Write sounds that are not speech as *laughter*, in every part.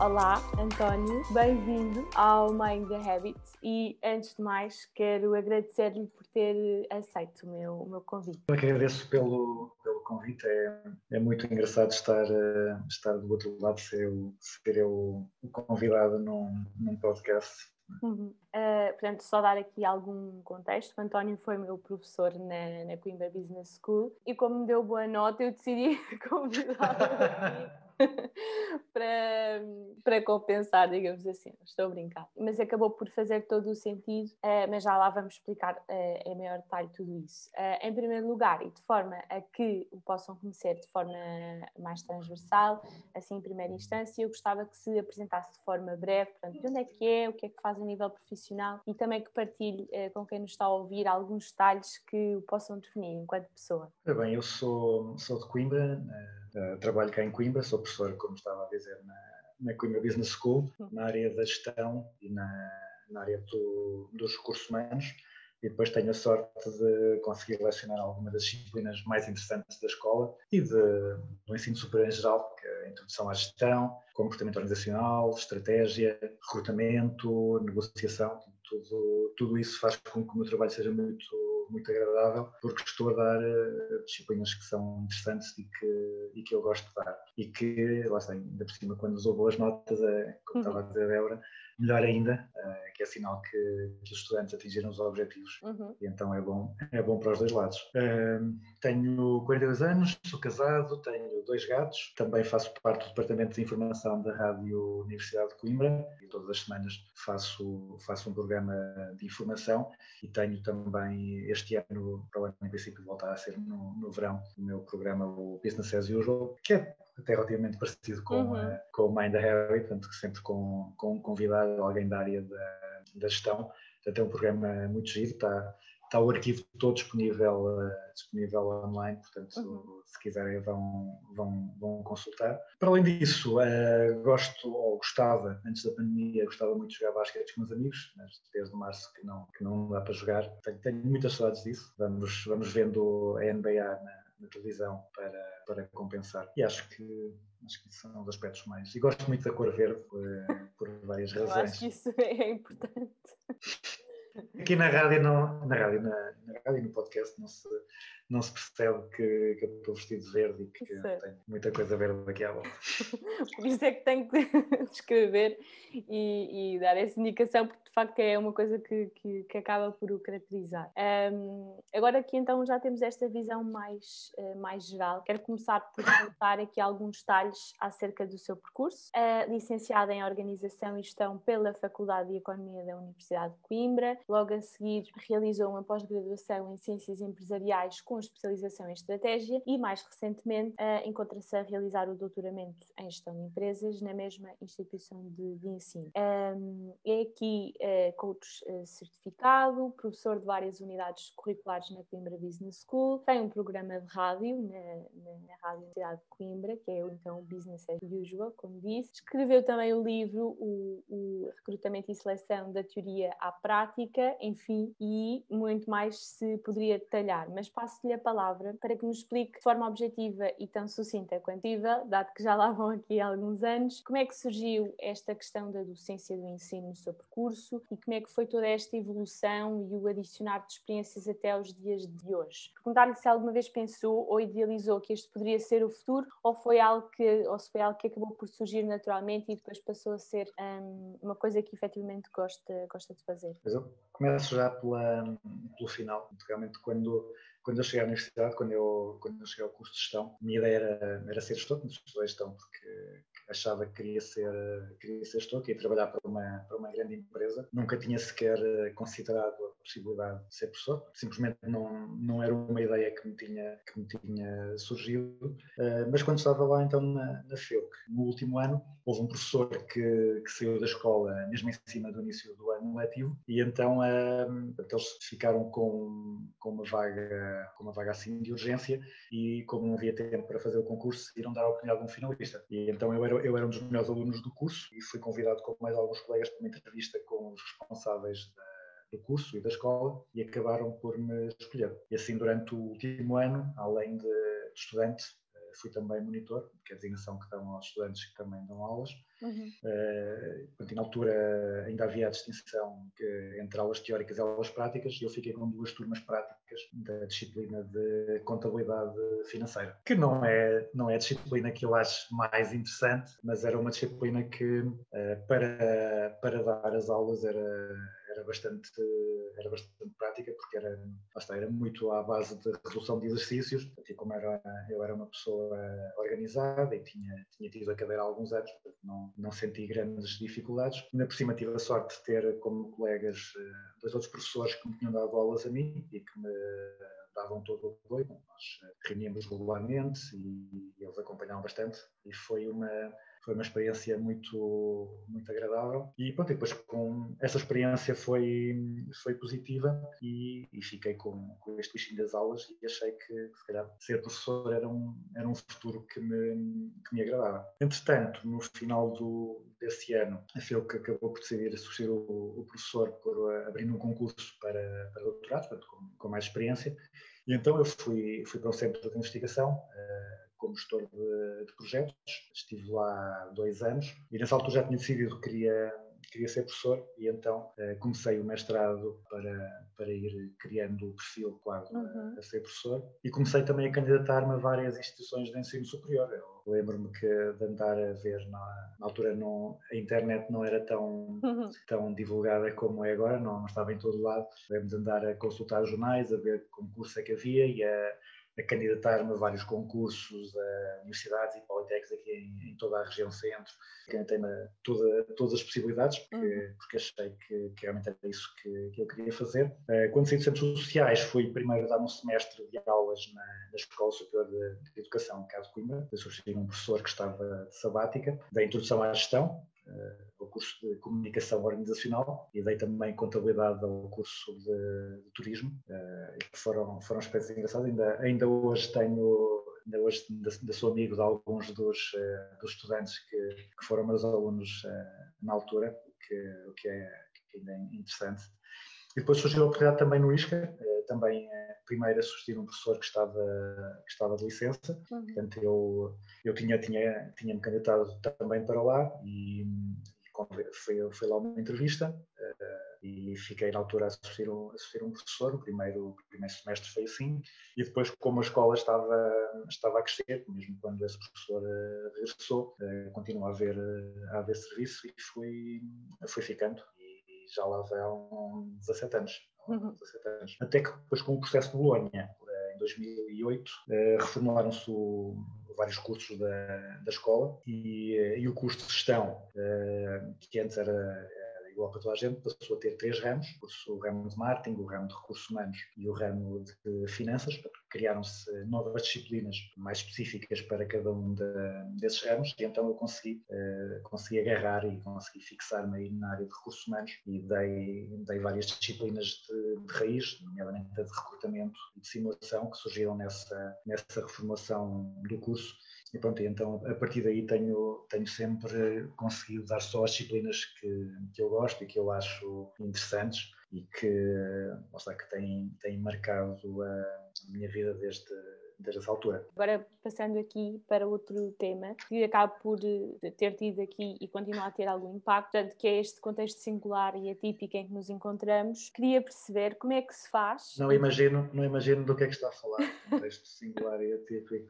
Olá, António, bem-vindo ao Mind the Habit e antes de mais quero agradecer-lhe por ter aceito o meu, o meu convite. Eu que agradeço pelo, pelo convite, é, é muito engraçado estar, uh, estar do outro lado, ser eu, ser eu o convidado num, num podcast. Uhum. Uh, portanto, só dar aqui algum contexto. O António foi meu professor na, na Coimbra Business School e, como me deu boa nota, eu decidi *laughs* convidá-lo aqui *laughs* *laughs* para, para compensar, digamos assim. Estou a brincar. Mas acabou por fazer todo o sentido, uh, mas já lá vamos explicar uh, em maior detalhe tudo isso. Uh, em primeiro lugar, e de forma a que o possam conhecer de forma mais transversal, assim em primeira instância, eu gostava que se apresentasse de forma breve, portanto, de onde é que é, o que é que faz a nível profissional e também que partilhe com quem nos está a ouvir alguns detalhes que o possam definir enquanto pessoa. Bem, eu sou, sou de Coimbra, Uh, trabalho cá em Coimbra, sou professor, como estava a dizer, na, na Coimbra Business School, uhum. na área da gestão e na, na área do, dos recursos humanos. E depois tenho a sorte de conseguir lecionar algumas das disciplinas mais interessantes da escola e de, do ensino superior em geral, que é a introdução à gestão, comportamento organizacional, estratégia, recrutamento, negociação, tudo, tudo isso faz com que o meu trabalho seja muito muito agradável, porque estou a dar uh, disciplinas que são interessantes e que, e que eu gosto de dar. E que, lá está, ainda por cima, quando usou boas notas, é, como uhum. estava a dizer a Débora, melhor ainda, uh, que é sinal que, que, os estudantes atingiram os objetivos. Uhum. E então é bom, é bom para os dois lados. Uh, tenho 42 anos, sou casado, tenho dois gatos, também faço parte do Departamento de Informação da Rádio Universidade de Coimbra e todas as semanas faço, faço um programa de informação e tenho também este ano, para o ano em princípio voltar a ser no, no verão, o meu programa, o Business as Usual, que é até relativamente parecido com, uhum. uh, com o Mind the Harry, portanto, sempre com, com um convidado, alguém da área da, da gestão. Portanto, é um programa muito giro, está, está o arquivo todo disponível, uh, disponível online, portanto, uhum. se quiserem vão, vão, vão consultar. Para além disso, uh, gosto, ou gostava, antes da pandemia, gostava muito de jogar basquete com os amigos, mas desde março que não, que não dá para jogar. Tenho, tenho muitas saudades disso. Vamos, vamos vendo a NBA na, na televisão para, para compensar. E acho que, acho que são os aspectos mais. E gosto muito da cor verde por, por várias razões. *laughs* Eu acho que isso é importante. Aqui na rádio, não, na rádio, na, na rádio e no podcast não se, não se percebe que, que eu estou vestido de verde e que tenho muita coisa verde aqui à volta. *laughs* Por isso é que tenho que *laughs* descrever e, e, dar essa indicação, porque de facto é uma coisa que, que, que acaba por o caracterizar. Um, agora aqui então já temos esta visão mais, uh, mais geral. Quero começar por contar aqui alguns detalhes acerca do seu percurso. Uh, licenciada em Organização e Gestão pela Faculdade de Economia da Universidade de Coimbra, logo a seguir realizou uma pós-graduação em Ciências Empresariais com especialização em Estratégia e mais recentemente uh, encontra-se a realizar o doutoramento em Gestão de Empresas na mesma instituição de, de ensino. Um, é aqui coach uh, certificado, professor de várias unidades curriculares na Coimbra Business School, tem um programa de rádio na, na, na Rádio Universidade de Coimbra, que é então Business as Usual, como disse. Escreveu também o livro o, o Recrutamento e Seleção da Teoria à Prática, enfim, e muito mais se poderia detalhar, mas passo-lhe a palavra para que nos explique de forma objetiva e tão sucinta quanto possível, dado que já lá vão aqui alguns anos, como é que surgiu esta questão da docência do ensino no seu percurso e como é que foi toda esta evolução e o adicionar de experiências até aos dias de hoje. Perguntar-lhe se alguma vez pensou ou idealizou que este poderia ser o futuro ou foi algo que, ou se foi algo que acabou por surgir naturalmente e depois passou a ser um, uma coisa que efetivamente gosta, gosta de fazer. Mas eu começo já pela, pelo final, realmente quando quando eu cheguei à universidade, quando eu, quando eu cheguei ao curso de gestão, a minha ideia era, era ser gestor, mas estudei gestão porque achava que queria ser, queria ser gestor, queria trabalhar para uma, para uma grande empresa. Nunca tinha sequer considerado a possibilidade de ser professor, simplesmente não, não era uma ideia que me tinha, que me tinha surgido. Uh, mas quando estava lá então na, na FEUC, no último ano, houve um professor que, que saiu da escola mesmo em cima do início do ano letivo e então uh, eles ficaram com, com uma vaga com uma vaga assim de urgência e como não havia tempo para fazer o concurso, iriam dar a oportunidade de um finalista. E então eu era eu era um dos melhores alunos do curso e fui convidado com mais alguns colegas para uma entrevista com os responsáveis da, do curso e da escola e acabaram por me escolher. E assim, durante o último ano, além de estudante, fui também monitor, que é a designação que dão aos estudantes que também dão aulas. Uhum. Uh, na altura ainda havia a distinção que, entre aulas teóricas e aulas práticas, e eu fiquei com duas turmas práticas da disciplina de contabilidade financeira, que não é, não é a disciplina que eu acho mais interessante, mas era uma disciplina que, uh, para, para dar as aulas, era era bastante, era bastante prática, porque era, está, era muito à base de resolução de exercícios. E como era, eu era uma pessoa organizada e tinha, tinha tido a cadeira há alguns anos, não, não senti grandes dificuldades. Ainda por cima tive a sorte de ter como colegas eh, dois outros professores que me tinham dado aulas a mim e que me davam todo o apoio. Nós eh, reuníamos regularmente e eles acompanhavam bastante e foi uma foi uma experiência muito muito agradável. E pronto, depois com essa experiência foi foi positiva e, e fiquei com, com este bichinho das aulas e achei que se calhar ser professor era um era um futuro que me que me agradava. Entretanto no final do desse ano a FEUC acabou por decidir associar o, o professor por abrir um concurso para, para doutorado portanto, com, com mais experiência. E então eu fui fui para o centro de investigação uh, como gestor de, de, projetos. Estive lá dois anos e nessa altura já tinha decidido que queria, queria ser professor e então eh, comecei o mestrado para, para ir criando o perfil quase uhum. a, a, ser professor e comecei também a candidatar-me a várias instituições de ensino superior. Eu lembro-me que de andar a ver na, na altura não, a internet não era tão, uhum. tão divulgada como é agora, não, não estava em todo lado. Lembro de andar a consultar jornais, a ver que concurso é que havia e a a candidatar-me a vários concursos, a universidades e politécnicos aqui em, em, toda a região centro. Candidatei-me a toda, todas as possibilidades, porque, uhum. porque achei que, que, realmente era isso que, que eu queria fazer. Eh, quando saí de Centros Sociais, fui primeiro dar um semestre de aulas na, na Escola Superior de, de Educação, Caso de Coimbra. Eu um professor que estava de sabática, da introdução à gestão, ao curso de comunicação organizacional e dei também contabilidade ao curso de, de turismo uh, e foram foram experiências engraçadas. Ainda ainda hoje tenho ainda hoje ainda, sou amigo de alguns dos, uh, dos estudantes que, que, foram meus alunos uh, na altura o que, o que é que ainda é interessante e depois surgiu a oportunidade também no ISCA, também primeiro a sugerir um professor que estava, que estava de licença, uhum. portanto eu, eu tinha, tinha, tinha-me candidatado também para lá e, foi, foi lá uma entrevista uh, e fiquei na altura a assistir, um, assistir um professor, o primeiro, o primeiro semestre foi assim, e depois como a escola estava, estava a crescer, mesmo quando esse professor uh, regressou, uh, continuou a haver, a haver serviço e fui, fui ficando, já lá vão 17 anos, uhum. 17 anos. Até que depois com o processo de Bolonha, em 2008, reformularam-se vários cursos da, da escola e, e, o curso de gestão, que antes era, igual para toda a gente, passou a ter três ramos, o, ramo de marketing, o ramo de recursos humanos e o ramo de finanças, criaram-se novas disciplinas mais específicas para cada um de, desses ramos e então eu consegui, uh, consegui agarrar e consegui fixar-me aí na área de recursos humanos e dei, dei várias disciplinas de, de raiz, nomeadamente a de recrutamento e de simulação que surgiram nessa, nessa reformação do curso e pronto, então a partir daí tenho, tenho sempre conseguido dar só as disciplinas que, que eu gosto e que eu acho interessantes e que, mostra que têm, têm marcado a minha vida desde, desde essa altura. Agora, passando aqui para outro tema, que acaba por eh, ter tido aqui e continua a ter algum impacto, portanto, que é este contexto singular e atípico em que nos encontramos, queria perceber como é que se faz. Não imagino, não imagino do que é que está a falar, contexto *laughs* singular e atípico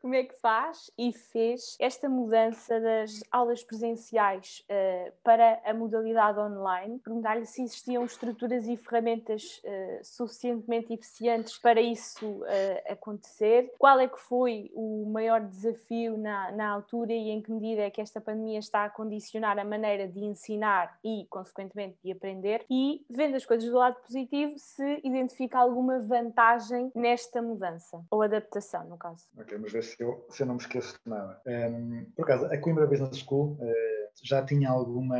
como é que faz e fez esta mudança das aulas presenciais uh, para a modalidade online. Perguntar-lhe se existiam estruturas e ferramentas uh, suficientemente eficientes para isso uh, acontecer. Qual é que foi o maior desafio na, na altura e em que medida é que esta pandemia está a condicionar a maneira de ensinar e, consequentemente, de aprender? E, vendo as coisas do lado positivo, se identifica alguma vantagem nesta mudança, ou adaptação, no caso. Ok, vamos se eu, não me esqueço de nada. Um, por acaso, a Coimbra Business School uh, já tinha alguma,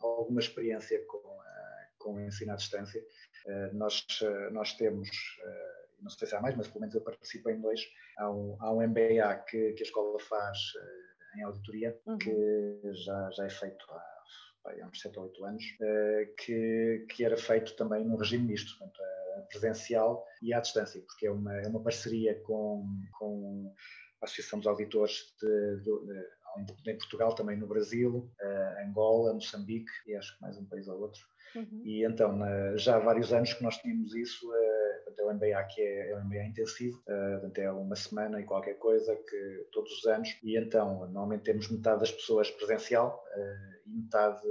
alguma experiência com, uh, com o ensino à distância. Uh, nós, nós temos, não sei se há mais, mas pelo menos eu participo em dois. Há um, há um MBA que, que a escola faz em auditoria, uhum. que já, já é feito há há uns 7 ou 8 anos, que, que era feito também no regime misto. Portanto, presencial e à distância, porque é uma, é uma parceria com, com a Associação dos Auditores de, de, de, em Portugal, também no Brasil, uh, Angola, Moçambique e acho que mais um país ou outro. Uhum. E então, já há vários anos que nós tínhamos isso, uh, o MBA que é, é MBA intensivo, uh, é uma semana e qualquer coisa que todos os anos, e então normalmente temos metade das pessoas presencial uh, e metade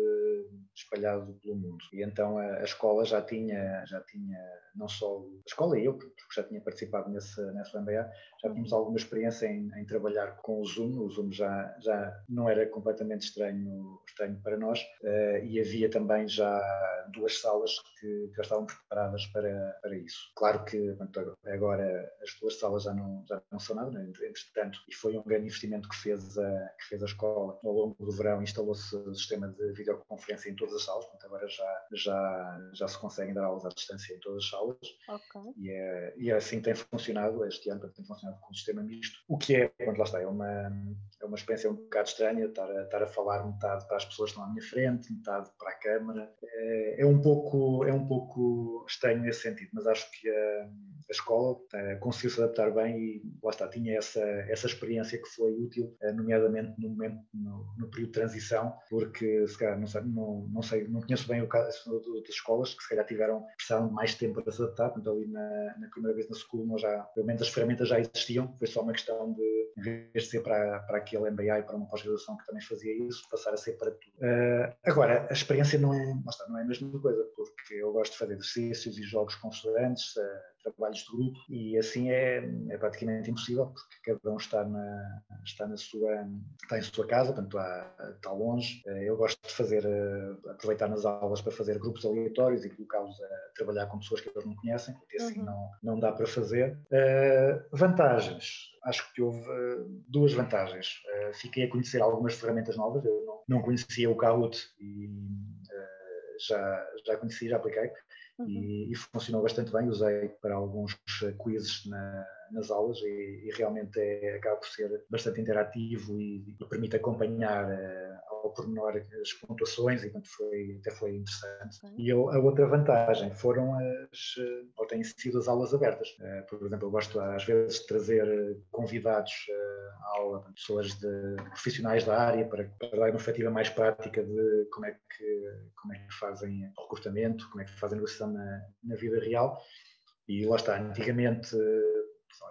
espalhado pelo mundo. E então a, a, escola já tinha, já tinha não só a escola e eu, porque já tinha participado nesse, nesse MBA, já tínhamos alguma experiência em, em, trabalhar com o Zoom. O Zoom já, já não era completamente estranho, estranho para nós uh, e havia também já duas salas que, que já estavam preparadas para, para isso. Claro que agora as duas salas já não, já não são nada, né? entretanto, e foi um grande investimento que fez a, que fez a escola. Ao longo do verão instalou-se o sistema de videoconferência em todas as salas, portanto agora já, já, já se conseguem dar aulas à distância em todas as salas. Okay. E, é, e é assim tem funcionado este ano, tem funcionado com um sistema misto, o que é, quando lá está, é uma, é uma experiência um bocado estranha estar a, estar a falar metade para as pessoas que estão à minha frente, metade para a câmara. É, é um pouco, é um pouco estranho nesse sentido, mas acho que a, a escola é, conseguiu se adaptar bem e lá está, tinha essa, essa experiência que foi útil, eh, nomeadamente no momento, no, no período de transição, porque se calhar, não não, não, sei, não conheço bem o caso outras escolas que se calhar tiveram, precisaram de mais tempo para se adaptar, então ali na, na primeira vez na school já, pelo menos as ferramentas já existiam, foi só uma questão de, em vez de ser para, para aquele MBA e para uma pós-graduação que também fazia isso, passar a ser para tudo. Uh, agora, a experiência não é, não é a mesma coisa, porque eu gosto de fazer exercícios e jogos com estudantes, uh, trabalhos de grupo e assim é, é praticamente impossível porque cada um está na, está na sua, está em sua casa, portanto está, está longe. Eh, eu gosto de fazer, eh, aproveitar nas aulas para fazer grupos aleatórios e colocá-los a trabalhar com pessoas que eles não conhecem, porque assim uhum. não, não dá para fazer. Uh, vantagens. Acho que houve duas vantagens. Uh, fiquei a conhecer algumas ferramentas novas. Eu não, não conhecia o Kahoot e uh, já, já conheci, já apliquei. Uhum. E, e, funcionou bastante bem. Usei para alguns quizzes na, nas aulas e, e realmente é, acaba por ser bastante interativo e, e permite acompanhar uh, ao pormenor as pontuações e portanto foi, até foi interessante. E eu, a outra vantagem foram as, eh, ou têm sido as aulas abertas. Uh, por exemplo, eu gosto às vezes de trazer convidados à aula, pessoas de, profissionais da área para, para dar uma perspectiva mais prática de como é que, como é que fazem recrutamento, como é que fazem negociação na, na vida real. E lá está, antigamente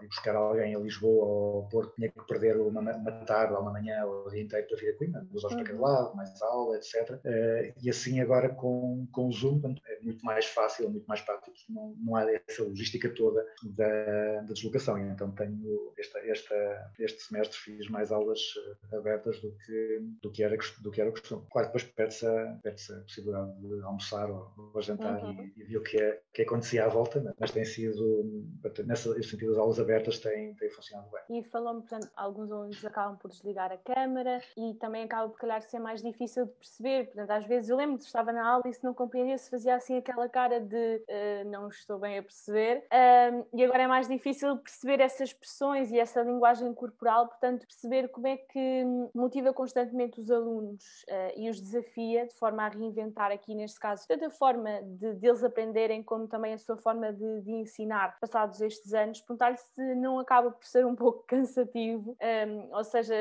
ir buscar alguém a Lisboa ou ao Porto tinha que perder uma, uma tarde ou uma manhã ou o dia inteiro para vir a Coimbra, duas horas para cada lado, mais aula, etc. Eh, e assim agora com, com o Zoom é muito mais fácil, muito mais prático, não, não há essa logística toda da, da deslocação. E então tenho esta, esta, este semestre fiz mais aulas eh, abertas do que, do que, era, do que era costume. Claro, depois perde-se a, perde a possibilidade de almoçar ou, ou jantar uhum. e, e ver o que, é, que acontecia à volta, mas tem sido, nesse sentido, as aulas abertas têm, têm funcionado bem. E falou-me, portanto, alguns alunos acabam por desligar a câmara e também acaba por calhar ser mais difícil de perceber. Portanto, às vezes eu lembro que estava na aula e se não compreendia, se fazia assim aquela cara de uh, não estou bem a perceber. E agora é mais difícil perceber essas expressões e essa linguagem corporal, portanto, perceber como é que motiva constantemente os alunos uh, e os desafia de forma a reinventar aqui, neste caso, tanto a forma de, deles aprenderem como também a sua forma de, de ensinar passados estes anos, perguntar-lhe se não acaba por ser um pouco *laughs* cansativo, um, ou seja,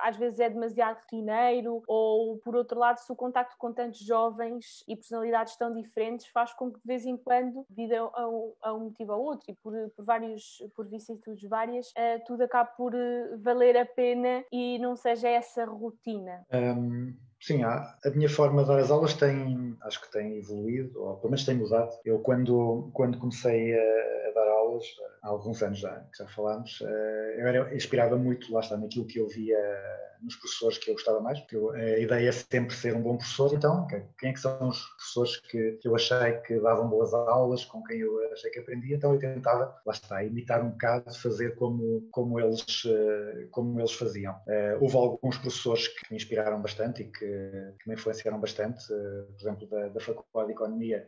às vezes é demasiado rotineiro, ou por outro lado, se o contacto com tantos jovens e personalidades tão diferentes faz com que de vez em quando, devido a, um, a um motivo ou outro e por, por vários, por vicissitudes várias, uh, tudo acaba por uh, valer a pena e não seja essa rotina. Um... Sim, a, a minha forma de dar as aulas tem, acho que tem evoluído, ou pelo menos tem mudado. Eu, quando, quando comecei a, a dar aulas, há alguns anos já, que já falámos, eh, eu era, inspirava muito, lá está, naquilo que eu via nos professores que eu gostava mais, porque eu, a ideia é sempre ser um bom professor, então quem é que são os professores que, que eu achei que davam boas aulas, com quem eu achei que aprendia, então eu tentava, lá está, imitar um bocado, fazer como, como, eles, eh, como eles faziam. Houve alguns professores que me inspiraram bastante e que, que me influenciaram bastante, por exemplo, da, da Faculdade de Economia,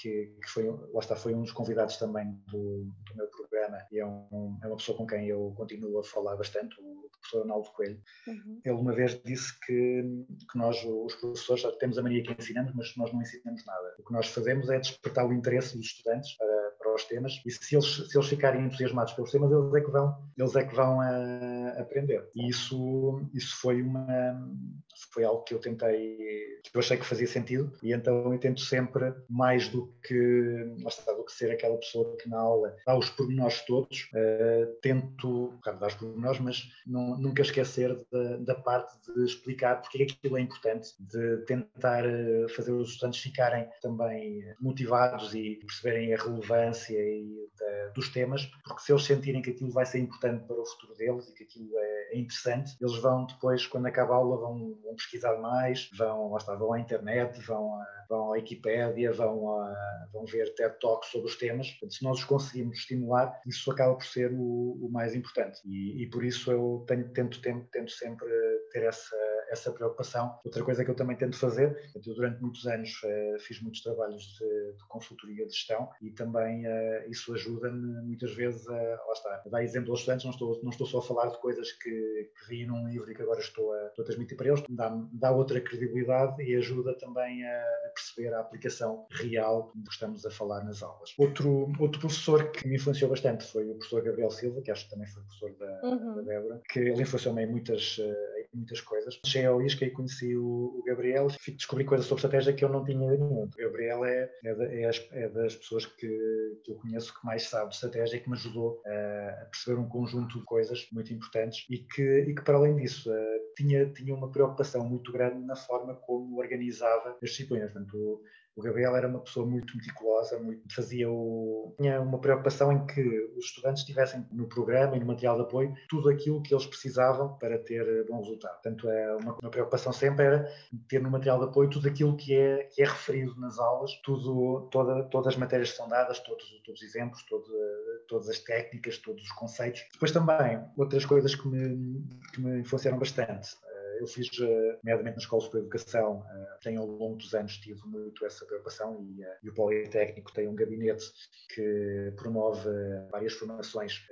que, que foi, lá está, foi um dos convidados também do, do meu programa e é, um, é uma pessoa com quem eu continuo a falar bastante, o professor Arnaldo Coelho. Uhum ele uma vez disse que, que nós, os professores, temos a mania que ensinamos, mas nós não ensinamos nada. O que nós fazemos é despertar o interesse dos estudantes para, para aos temas e se eles, se eles ficarem entusiasmados pelos temas, eles é que vão, eles é que vão aprender. E isso, isso foi, uma, foi algo que eu tentei, que eu achei que fazia sentido e então eu tento sempre, mais do que, está, do que ser aquela pessoa que na aula dá os pormenores todos, uh, tento, claro, dar os pormenores, mas não, nunca esquecer da, da parte de explicar porque é que aquilo é importante, de tentar fazer os estudantes ficarem também motivados e perceberem a relevância e da, dos temas, porque se eles sentirem que aquilo vai ser importante para o futuro deles e que aquilo é, é interessante, eles vão depois, quando acaba a aula, vão, vão pesquisar mais, vão, lá está, vão à internet, vão, a, vão à Wikipédia, vão, a, vão ver TED Talks sobre os temas. Se nós os conseguimos estimular, isso acaba por ser o, o mais importante. E, e, por isso eu tenho, tento, tento, tento sempre ter essa, essa preocupação. Outra coisa que eu também tento fazer, eu durante muitos anos uh, fiz muitos trabalhos de, de, consultoria de gestão e também uh, isso ajuda-me muitas vezes a, lá está, a dar exemplo aos estudantes, não estou, não estou só a falar de coisas que, que vi num livro e que agora estou a, estou a transmitir para eles, dá, dá outra credibilidade e ajuda também a, a, perceber a aplicação real do que estamos a falar nas aulas. Outro, outro professor que me influenciou bastante foi o professor Gabriel Silva, que acho que também foi professor da, uhum. da Débora, que ele influenciou-me em muitas, uh, muitas coisas. Cheguei ao ISCA e conheci o, Gabriel descobri coisas sobre estratégia que eu não tinha nenhuma. O Gabriel é, é, é, é, das pessoas que, que eu conheço que mais sabe de estratégia e que me ajudou a, perceber um conjunto de coisas muito importantes e que, e que para além disso, uh, tinha, tinha uma preocupação muito grande na forma como organizava as disciplinas. Portanto, o Gabriel era uma pessoa muito meticulosa, muito, fazia o, tinha uma preocupação em que os estudantes tivessem no programa e no material de apoio tudo aquilo que eles precisavam para ter eh, bom resultado. Portanto, é uma, uma preocupação sempre era ter no material de apoio tudo aquilo que é, que é referido nas aulas, tudo, toda, todas as matérias que são dadas, todos, todos os exemplos, todo, todas as técnicas, todos os conceitos. Depois também, outras coisas que me, que me influenciaram bastante eu fiz, eh, nomeadamente na Escola Superior de Educação, eh, tenho ao longo dos anos tido muito essa preocupação e, eh, e o Politécnico tem um gabinete que promove várias formações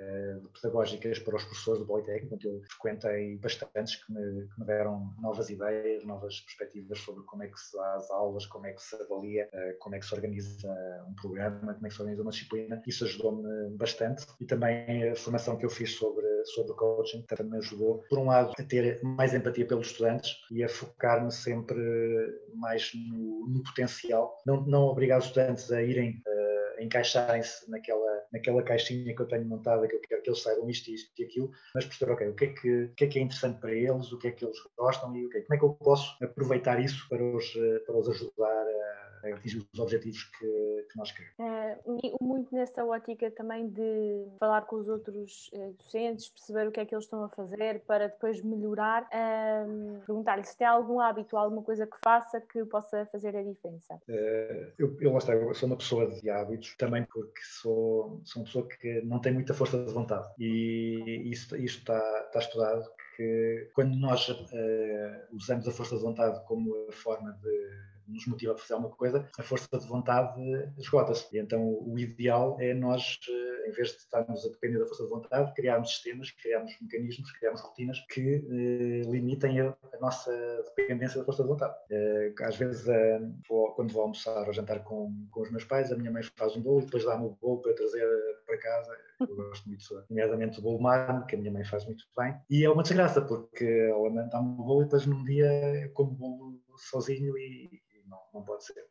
pedagógicas para os professores do Politécnico, onde eu frequentei bastantes que me, que me deram novas ideias, novas perspectivas sobre como é que se dá as aulas, como é que se avalia, como é que se organiza um programa, como é que se organiza uma disciplina. Isso ajudou-me bastante e também a formação que eu fiz sobre sobre coaching também me ajudou, por um lado, a ter mais empatia pelos estudantes e a focar-me sempre mais no, no, potencial, não, não obrigar os estudantes a irem uh, encaixarem-se naquela, naquela caixinha que eu tenho montada, que eu quero que eles saibam isto, isto e aquilo, mas perceber, ok, o que, é que, o que é que é interessante para eles, o que é que eles gostam e okay, como é que eu posso aproveitar isso para os, eh, para os ajudar a atingir os objetivos que, que nós queremos. É, muito nessa ótica também de falar com os outros uh, docentes, perceber o que é que eles estão a fazer para depois melhorar, um, perguntar-lhe se tem algum hábito, alguma coisa que faça que possa fazer a diferença. Uh, eu, eu, eu sou uma pessoa de hábitos, também porque sou, sou uma pessoa que não tem muita força de vontade e isto, isto está, está estudado que quando nós uh, usamos a força de vontade como a forma de nos motiva a fazer alguma coisa, a força de vontade esgota-se. E então o ideal é nós, eh, em vez de estarmos a depender da força de vontade, criarmos sistemas, criarmos mecanismos, criarmos rotinas que eh, limitem a, a, nossa dependência da força de vontade. Eh, às vezes, eh, vou, quando vou almoçar ou jantar com, com os meus pais, a minha mãe faz um bolo e depois dá-me o bolo para trazer para casa. Eu gosto muito, nomeadamente do bolo mar, que a minha mãe faz muito bem. E é uma desgraça, porque ela dá-me o bolo e depois num dia eu como bolo sozinho e, não, pode ser.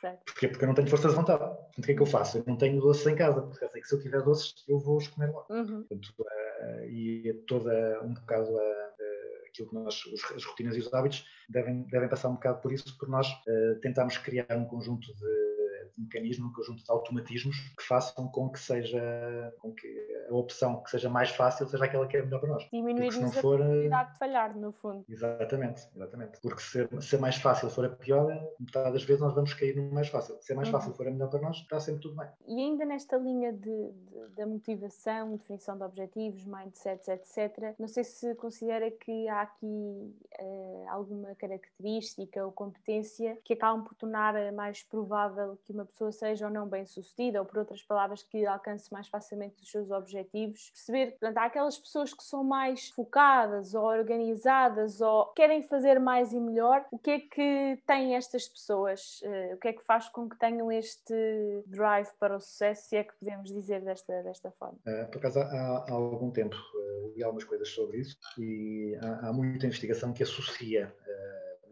Certo. Porquê? Porque eu não tenho força de vontade. Portanto, o que é que eu faço? Eu não tenho doces em casa, porque eu sei que se eu tiver doces, eu vou os comer lá. Uhum. Portanto, uh, e é toda um bocado uh, aquilo que nós, as rotinas e os hábitos devem, devem passar um bocado por isso, por nós uh, tentarmos criar um conjunto de mecanismo, um conjunto de automatismos que façam com que seja, com que a opção que seja mais fácil seja aquela que é melhor para nós. Diminuir-nos a for... possibilidade de falhar, no fundo. Exatamente, exatamente. Porque se, se a mais fácil for a pior, metade das vezes nós vamos cair no mais fácil. Se a mais uhum. fácil for a melhor para nós, está sempre tudo bem. E ainda nesta linha de, de, da motivação, definição de objetivos, mindsets, etc., não sei se considera que há aqui uh, alguma característica ou competência que acabam por tornar mais provável que uma pessoa seja ou não bem sucedida, ou por outras palavras, que alcance mais facilmente os seus objetivos perceber, portanto, há aquelas pessoas que são mais focadas ou organizadas ou querem fazer mais e melhor, o que é que têm estas pessoas? Uh, o que é que faz com que tenham este drive para o sucesso, se é que podemos dizer desta, desta forma? Uh, por acaso, há, há algum tempo uh, li algumas coisas sobre isso e há, há muita investigação que associa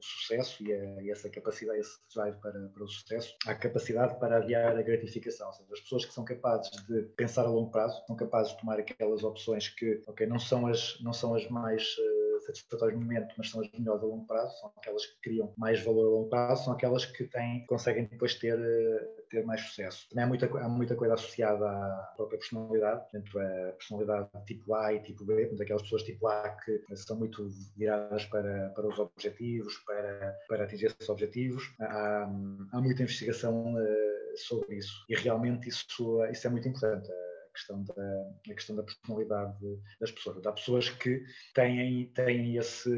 sucesso e, a, e, essa capacidade, esse drive para, para o sucesso, à capacidade para adiar a gratificação. Ou seja, as pessoas que são capazes de pensar a longo prazo, são capazes de tomar aquelas opções que, ok, não são as, não são as mais uh, satisfatórias no momento, mas são as melhores a longo prazo, são aquelas que criam mais valor a longo prazo, são aquelas que têm, conseguem depois ter, uh, ter mais sucesso. Também há muita, há muita coisa associada à própria personalidade, portanto, a personalidade tipo A e tipo B, portanto, aquelas pessoas tipo A que são muito viradas para, para os objetivos, para, para atingir esses objetivos. Há, há muita investigação uh, sobre isso e realmente isso, isso é muito importante questão da, a questão da personalidade das pessoas. Há pessoas que têm, têm esse.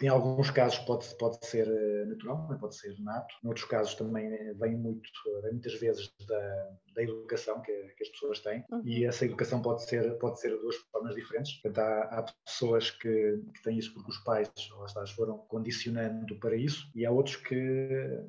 Em alguns casos pode, pode ser eh, natural, pode ser nato. Em outros casos também vem muito, vem muitas vezes da, da educação que, que, as pessoas têm uhum. e essa educação pode ser pode ser de duas formas diferentes. Portanto, há, há pessoas que, que, têm isso porque os pais ou as foram condicionando para isso e há outros que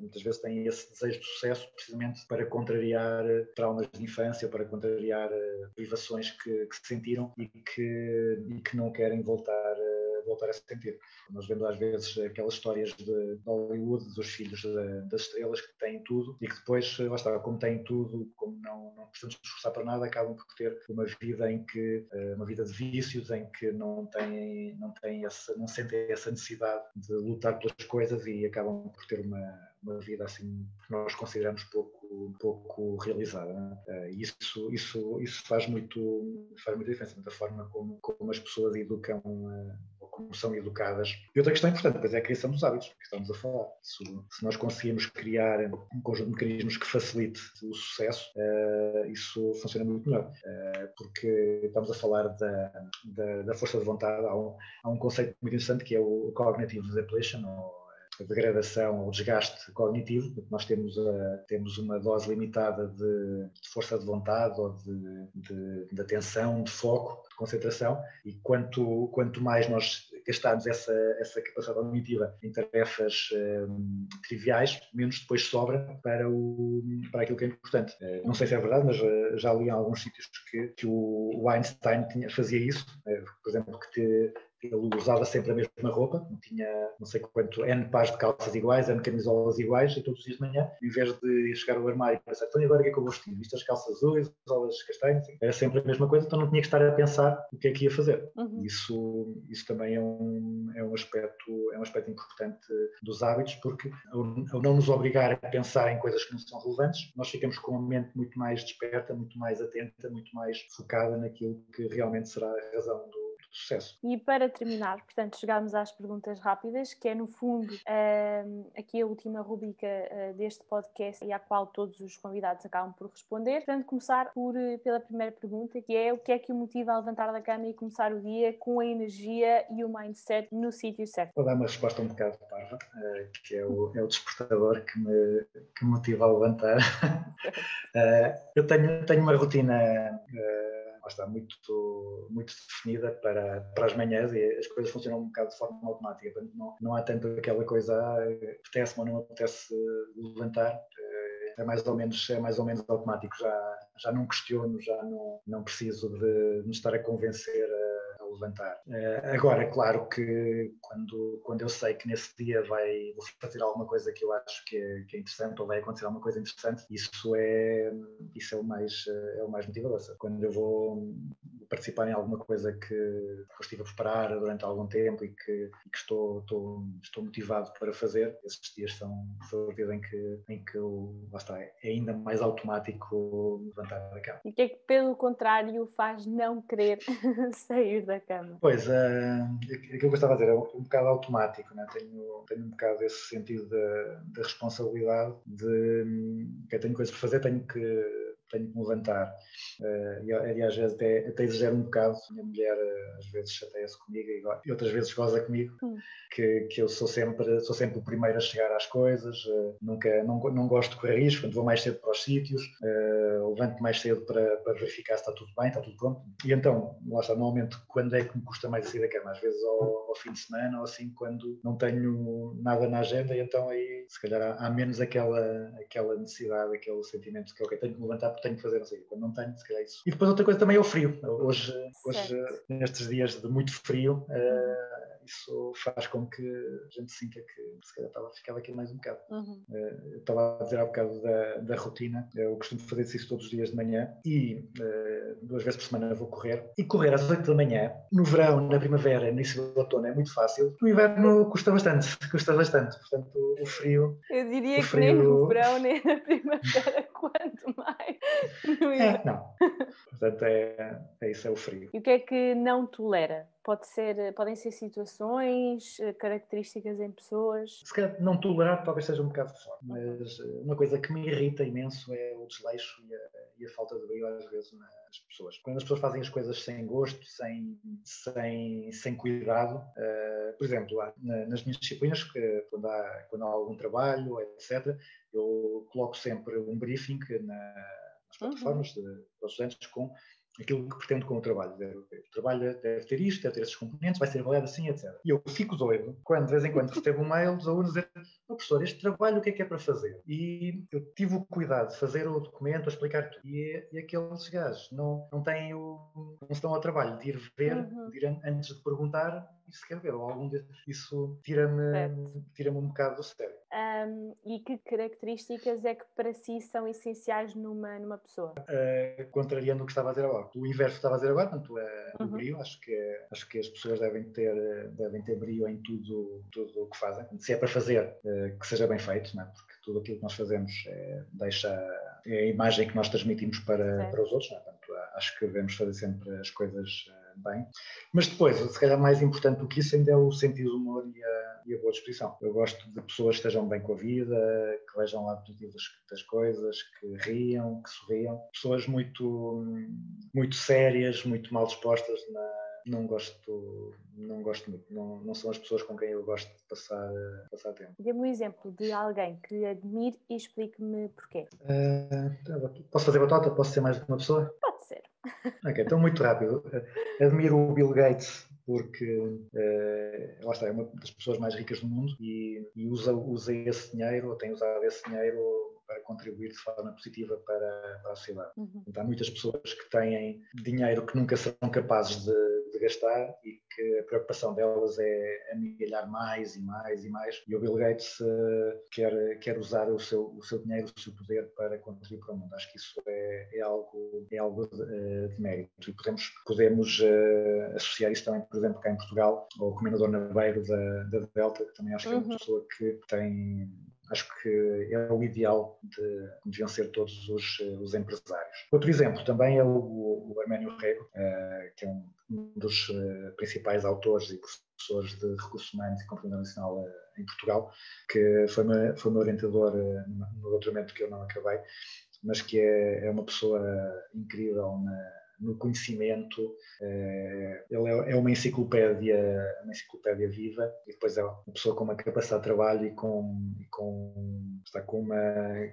muitas vezes têm esse desejo de sucesso precisamente para contrariar traumas de infância, para contrariar privações que, que sentiram e que, e que não querem voltar voltar a sentir. Nós vemos às vezes aquelas histórias de Hollywood, dos filhos das estrelas que têm tudo e que depois, lá está, como têm tudo, como não, não precisam se esforçar para nada, acabam por ter uma vida em que, eh, uma vida de vícios, em que não têm, não têm essa, não sentem essa necessidade de lutar pelas coisas e acabam por ter uma, uma vida assim que nós consideramos pouco, pouco realizada. Né? Isso, isso, isso faz muito, faz muita diferença da forma como, como as pessoas educam eh, como são educadas. E outra questão importante, depois é a criação dos hábitos, que estamos a falar. Se, se nós conseguimos criar um conjunto de mecanismos que facilite o sucesso, uh, isso funciona muito melhor. Uh, porque estamos a falar da, da, da, força de vontade, há um, há um conceito muito interessante que é o cognitive depletion, ou degradação ou desgaste cognitivo, porque nós temos, a, temos uma dose limitada de, de força de vontade ou de, de, de, atenção, de foco, de concentração, e quanto, quanto mais nós gastarmos essa, essa capacidade cognitiva em tarefas um, triviais, menos depois sobra para, o, para aquilo que é importante. Eh, não sei se é verdade, mas eh, já li em alguns sítios que, que o Einstein tinha, fazia isso, eh, por exemplo, que te, ele usava sempre a mesma roupa, não tinha não sei quanto, N pares de calças iguais, N camisolas iguais, e todos os dias de manhã, em vez de chegar ao armário e pensar, então agora o que é que eu vou vestir? Viste as calças azuis, as aulas castanhas, era sempre a mesma coisa, então não tinha que estar a pensar o que é que ia fazer. Uhum. Isso, isso também é um, é, um aspecto, é um aspecto importante dos hábitos, porque ao, ao não nos obrigar a pensar em coisas que não são relevantes, nós ficamos com a mente muito mais desperta, muito mais atenta, muito mais focada naquilo que realmente será a razão do sucesso. E para terminar, portanto, chegámos às perguntas rápidas, que é no fundo uh, aqui a última rubrica uh, deste podcast e à qual todos os convidados acabam por responder. Portanto, começar por, uh, pela primeira pergunta, que é o que é que o motiva a levantar da cama e começar o dia com a energia e o mindset no sítio certo? Vou dar uma resposta um bocado parva, eh, que é o, é o despertador que me, que me motiva a levantar. *laughs* eu tenho, tenho uma rotina está muito, muito definida para, para as manhãs e as coisas funcionam um bocado de forma automática. Não, não há tanto aquela coisa, ah, apetece-me ou não apetece levantar. Eh, é mais ou menos, é mais ou menos automático. Já, já não questiono, já não, não preciso de me estar a convencer levantar. Uh, agora, claro que quando, quando eu sei que nesse dia vai, vou fazer alguma coisa que eu acho que é, que é interessante ou vai acontecer alguma coisa interessante, isso é, isso é, o, mais, eh, é o mais motivador. Quando eu vou participar em alguma coisa que, que estive a preparar durante algum tempo e que, que estou, estou, estou, motivado para fazer, esses dias são, são os dias em que, em que eu, está, é ainda mais automático levantar da cama. E o que é que, pelo contrário, faz não querer *laughs* sair da cama? Pois, uh, aquilo que eu estava a dizer é um, um bocado automático, né? tenho, tenho um bocado esse sentido da, da responsabilidade de que eu tenho coisas para fazer, tenho que tenho que me levantar. Uh, e, aliás, até, até exagero um bocado. Minha mulher uh, às vezes chateia-se comigo e, e, outras vezes goza comigo, hum. que, que eu sou sempre, sou sempre o primeiro a chegar às coisas, uh, nunca, não, não gosto de correr risco, vou mais cedo para os sítios, levanto mais cedo para, para verificar se está tudo bem, está tudo pronto. E então, lá está, normalmente, quando é que me custa mais a sair da cama? Às vezes ao, ao fim de semana ou assim, quando não tenho nada na agenda, e então aí se calhar há, há menos aquela, aquela necessidade, aquele sentimento que ok, tenho que me levantar porque tenho que fazer, não sei, quando não tenho, se calhar é isso. E depois outra coisa também é o frio. Hoje, hoje nestes dias de muito frio, uh, isso faz com que a gente sinta que se calhar estava, ficava aqui mais um bocado. Uhum. Uh, estava a dizer há bocado da, da rotina, eu costumo fazer isso todos os dias de manhã e uh, duas vezes por semana vou correr. E correr às 8 da manhã, no verão, na primavera, no início do outono é muito fácil, no inverno custa bastante, *laughs* custa bastante. Portanto, o frio. Eu diria que nem no verão, nem na *laughs* primavera, *laughs* quanto mais. É, não. Portanto, é, é isso, é o frio. E o que é que não tolera? Pode ser, podem ser situações, eh, características em pessoas? Se calhar não tolerar talvez seja um bocado forte, mas eh, uma coisa que me irrita imenso é o desleixo e a, e a falta de brilho às vezes nas pessoas. Quando as pessoas fazem as coisas sem gosto, sem, sem, sem cuidado, uh, por exemplo, nas minhas disciplinas, quando há, quando há algum trabalho, etc., eu coloco sempre um briefing na, nas uhum. plataformas uhum. de, para os estudantes com aquilo que pretendo com o trabalho. O trabalho deve ter isto, deve ter esses componentes, vai ser avaliado assim, etc. E eu fico doido quando de vez em quando recebo um mail dos alunos dizer oh, professor, este trabalho o que é que é para fazer? E eu tive o cuidado de fazer o documento, a explicar tudo. E, e aqueles gajos não, não têm o. não estão ao trabalho de ir ver, uhum. de ir antes de perguntar e se quer ver. Ou algum desses. Isso tira-me tira um bocado do sério. Um, e que características é que para si são essenciais numa, numa pessoa? Uh, contrariando o que estava a dizer agora. O inverso que estava a dizer agora, portanto, é uhum. o brio. Acho que, é, acho que as pessoas devem ter, devem ter brio em tudo, tudo o que fazem. Se é para fazer, uh, que seja bem feito, não é? porque tudo aquilo que nós fazemos é, deixa é a imagem que nós transmitimos para, para os outros. Não é? Portanto, acho que devemos fazer sempre as coisas bem. Mas depois, se calhar mais importante do que isso ainda é o sentido do humor e a, e a boa disposição. Eu gosto de pessoas que estejam bem com a vida, que vejam lado positivo das, das coisas, que riam, que sorriam. Pessoas muito, muito sérias, muito mal dispostas na, não gosto, não gosto muito, não, não são as pessoas com quem eu gosto de passar, passar tempo. Dê-me um exemplo de alguém que admire e explique-me porquê. Uh, posso fazer batota? Posso ser mais de uma pessoa? Pode ser. Ok, então muito rápido. Admiro o Bill Gates porque uh, lá está, é uma das pessoas mais ricas do mundo e, e usa, usa esse dinheiro, ou tem usado esse dinheiro para contribuir de forma positiva para, para a sociedade. Uhum. Então, há muitas pessoas que têm dinheiro que nunca serão capazes de gastar e que a preocupação delas é amigalhar mais e mais e mais. E o Bill Gates uh, quer, quer usar o seu, o seu dinheiro, o seu poder para contribuir para o mundo. Acho que isso é, é algo, é algo de, uh, de mérito. E podemos, podemos uh, associar isso também, por exemplo, cá em Portugal, ao Comendador Naveiro da, da Delta, que também acho que é uma uhum. pessoa que tem acho que é o ideal de deviam ser todos os, os empresários. Outro exemplo também é o, o Arménio Rego, uh, que é um, dos uh, principais autores e professores de recursos humanos e compreensão nacional em Portugal, que foi, meu, foi meu orientador no doutoramento que eu não acabei, mas que é, é uma pessoa incrível na no conhecimento. Eh, ele é, é uma enciclopédia, uma enciclopédia viva e depois é uma pessoa com uma capacidade de trabalho e com, com está com uma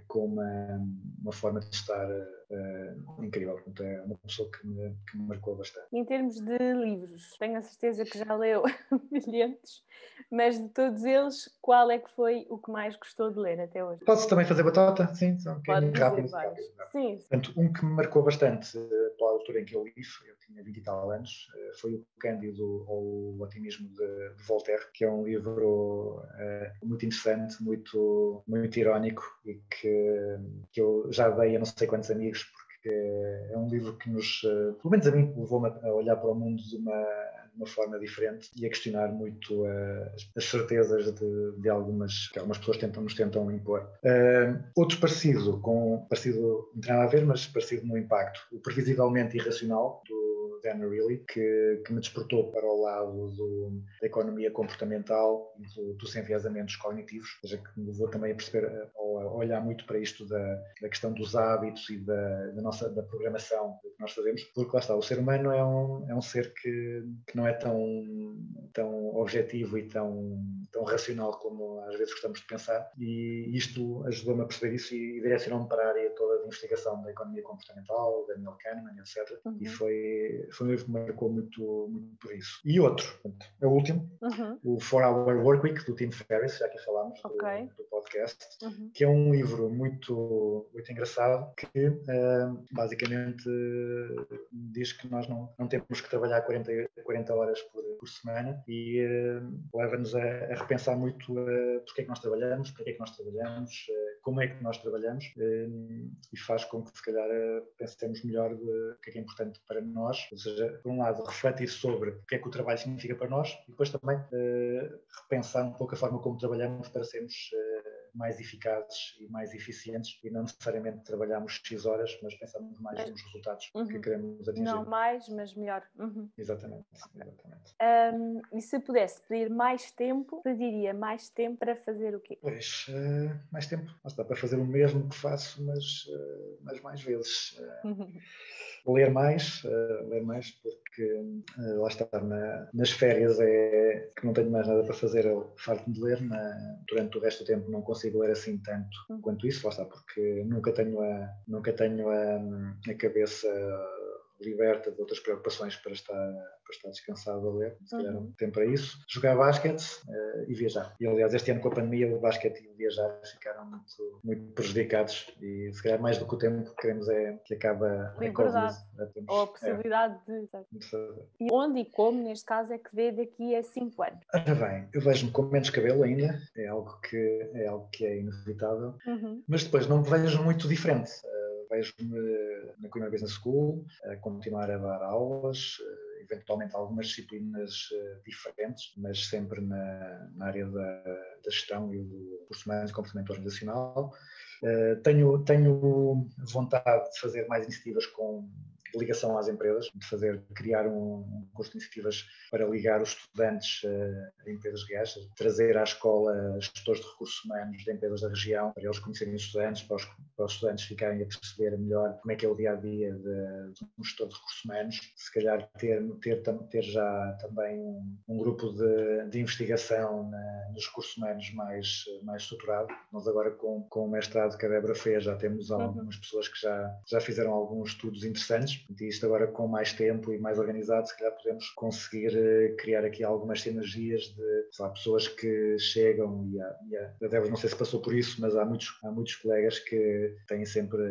com uma, uma forma de estar uh, incrível. Portanto, é uma pessoa que me, que me marcou bastante. Em termos de livros, tenho a certeza que já leu *laughs* milhares, mas de todos eles, qual é que foi o que mais gostou de ler até hoje? Posso também fazer batota? Sim, só um Pode rápido. rápido. Sim. Portanto, um que me marcou bastante uh, pela altura em que eu li, eu tinha 20 e tal anos, uh, foi o Cândido ou o Otimismo de, de Voltaire, que é um livro muito interessante, muito, muito irónico e que, que eu já dei a não sei quantos amigos porque é um livro que nos, eh, pelo menos a mim, levou-me a olhar para o mundo de uma, de uma forma diferente e a questionar muito uh, as certezas de, de, algumas que algumas pessoas tentam, nos tentam impor. Uh, outro parecido, com, parecido, não tem nada a ver, mas parecido no impacto, o Previsivelmente Irracional, do Dan Ariely, que, que me despertou para o lado do, da economia comportamental e do, dos enviesamentos cognitivos, ou seja, que me levou também a perceber, a olhar muito para isto da, da questão dos hábitos e da, da, nossa da programação que nós fazemos, porque lá está, o ser humano é um, é um ser que, que não é tão, tão objetivo e tão, tão racional como às vezes gostamos de pensar, e isto ajudou-me a perceber isso e direcionou-me para a área toda de investigação da economia comportamental, Daniel Kahneman, etc. Uhum. E foi, foi um livro que me marcou muito, muito por isso. E outro, é o último, uhum. o Four Hour Work Week, do Tim Ferriss, já que falámos okay. do, do, podcast, uhum. que é um livro muito, muito engraçado que uh, basicamente diz que nós não, não temos que trabalhar 40, 40 horas por, por semana e uh, leva-nos a, a, repensar muito uh, porque é que nós trabalhamos, porque é que nós trabalhamos, como é que nós trabalhamos e faz com que se calhar pensemos melhor o que é que é importante para nós, ou seja, por um lado refletir sobre o que é que o trabalho significa para nós e depois também repensar um pouco a forma como trabalhamos para sermos mais eficazes e mais eficientes e não necessariamente trabalhamos X horas, mas pensamos mais é. nos resultados uhum. que queremos atingir. Não mais, mas melhor. Uhum. Exatamente. exatamente. Um, e se pudesse pedir mais tempo, pediria mais tempo para fazer o quê? Pois, uh, mais tempo. Está para fazer o mesmo que faço, mas, uh, mas mais vezes. Uh, ler mais, uh, ler mais, porque uh, lá está, na, nas férias é que não tenho mais nada para fazer, eu farto de ler, na, durante o resto do tempo não consigo ler assim tanto hum. quanto isso, lá está, porque nunca tenho a, nunca tenho a, a cabeça liberta de outras preocupações para estar, para estar descansado a ler, se calhar uhum. tempo para isso. Jogar basquete uh, e viajar. E aliás, este ano com a pandemia, o basquete e o viajar ficaram muito, muito prejudicados e se calhar mais do que o tempo queremos é que acaba a Liberdade. Ou a possibilidade é. de. E onde e como, neste caso, é que vê daqui a 5 anos? Ora bem, eu vejo-me com menos cabelo ainda, é algo que é, algo que é inevitável, uhum. mas depois não me vejo muito diferente. Uh, vejo-me na Coimbra Business School a continuar a dar aulas, eh, eventualmente algumas disciplinas eh, diferentes, mas sempre na, na área da, da, gestão e do curso de comportamento organizacional. Uh, tenho, tenho vontade de fazer mais iniciativas com ligação às empresas, de fazer, criar um, um curso de iniciativas para ligar os estudantes uh, a empresas reais, trazer à escola gestores de recursos humanos de empresas da região, para eles conhecerem os estudantes, para os, para os estudantes ficarem a perceber melhor como é que é o dia a dia de, de um gestor de recursos humanos, se calhar ter, ter, ter já também um, um grupo de, de investigação na, nos recursos humanos mais, mais estruturado. Nós agora com, com o mestrado que a Débora fez já temos uhum. algumas pessoas que já, já fizeram alguns estudos interessantes e isto agora com mais tempo e mais organizado, se calhar podemos conseguir eh, criar aqui algumas sinergias de lá, pessoas que chegam e, a, e a, Débora não sei se passou por isso, mas há muitos, há muitos colegas que têm sempre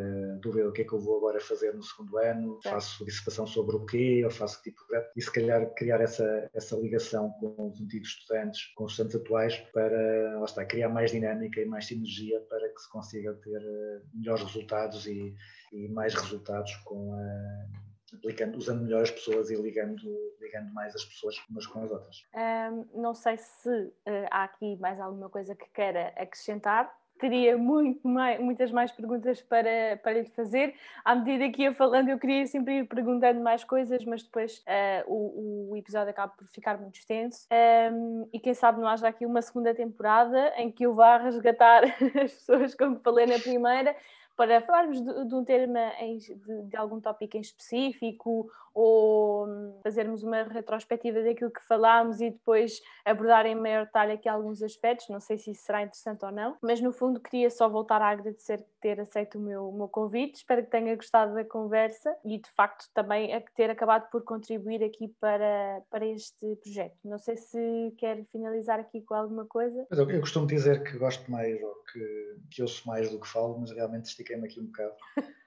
dúvida do que é que eu vou agora fazer no segundo ano, é. faço dissertação sobre o quê, ou faço que tipo de e se calhar criar essa, essa ligação com os antigos estudantes, com os estudantes atuais, para lá está, criar mais dinâmica e mais sinergia para que se consiga ter eh, melhores resultados e e mais resultados com a, aplicando, usando melhor as pessoas e ligando, ligando mais as pessoas umas com as outras. Um, não sei se uh, há aqui mais alguma coisa que queira acrescentar. Teria muito mais, muitas mais perguntas para, para lhe fazer. À medida que ia falando, eu queria sempre ir perguntando mais coisas, mas depois uh, o, o, episódio acaba por ficar muito extenso. Um, e quem sabe não haja aqui uma segunda temporada em que eu vá resgatar *laughs* as pessoas com que falei na primeira para falarmos de, de um tema, em, de, de, algum tópico em específico ou hum, fazermos uma retrospectiva daquilo que falámos e depois abordar em maior detalhe aqui alguns aspectos, não sei se isso será interessante ou não, mas no fundo queria só voltar a agradecer ter aceito o meu, o meu convite, espero que tenha gostado da conversa e de facto também a ter acabado por contribuir aqui para, para este projeto. Não sei se quer finalizar aqui com alguma coisa. Eu, eu costumo dizer que gosto mais ou que, que ouço mais do que falo, mas realmente estiquei-me aqui um bocado.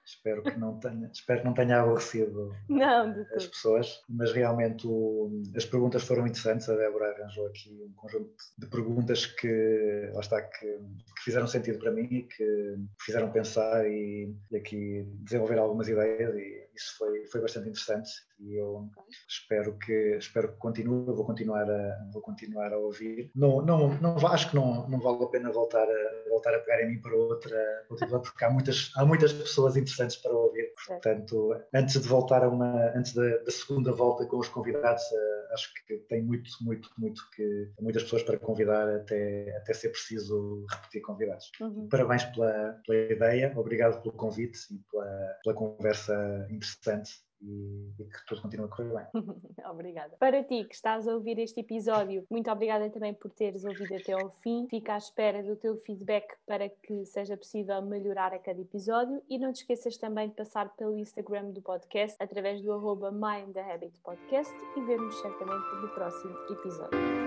Espero que não tenha, espero que não tenha aborrecido não, as pessoas, mas realmente o, as perguntas foram interessantes. A Débora arranjou aqui um conjunto de perguntas que, lá está, que, que fizeram sentido para mim e que fizeram pensar e, e aqui desenvolver algumas ideias e isso foi, foi bastante interessante e eu espero que espero que continue, vou continuar a vou continuar a ouvir. Não, não, não acho que não, não vale a pena voltar a voltar a pegar em mim para outra, outra porque há muitas há muitas pessoas interessantes interessantes para ouvir. Portanto, antes de voltar a uma, antes da, da segunda volta com os convidados, uh, acho que tem muito, muito, muito que muitas pessoas para convidar até, até ser preciso repetir convidados. Uhum. Parabéns pela, pela ideia, obrigado pelo convite e pela, pela conversa interessante e, e, que tudo continue a correr bem. *laughs* obrigada. Para ti que estás a ouvir este episódio, muito obrigada também por teres ouvido até ao fim. Fica à espera do teu feedback para que seja possível melhorar a cada episódio e não te esqueças também de passar pelo Instagram do podcast através do arroba Mind the Habit Podcast e vermos certamente no próximo episódio.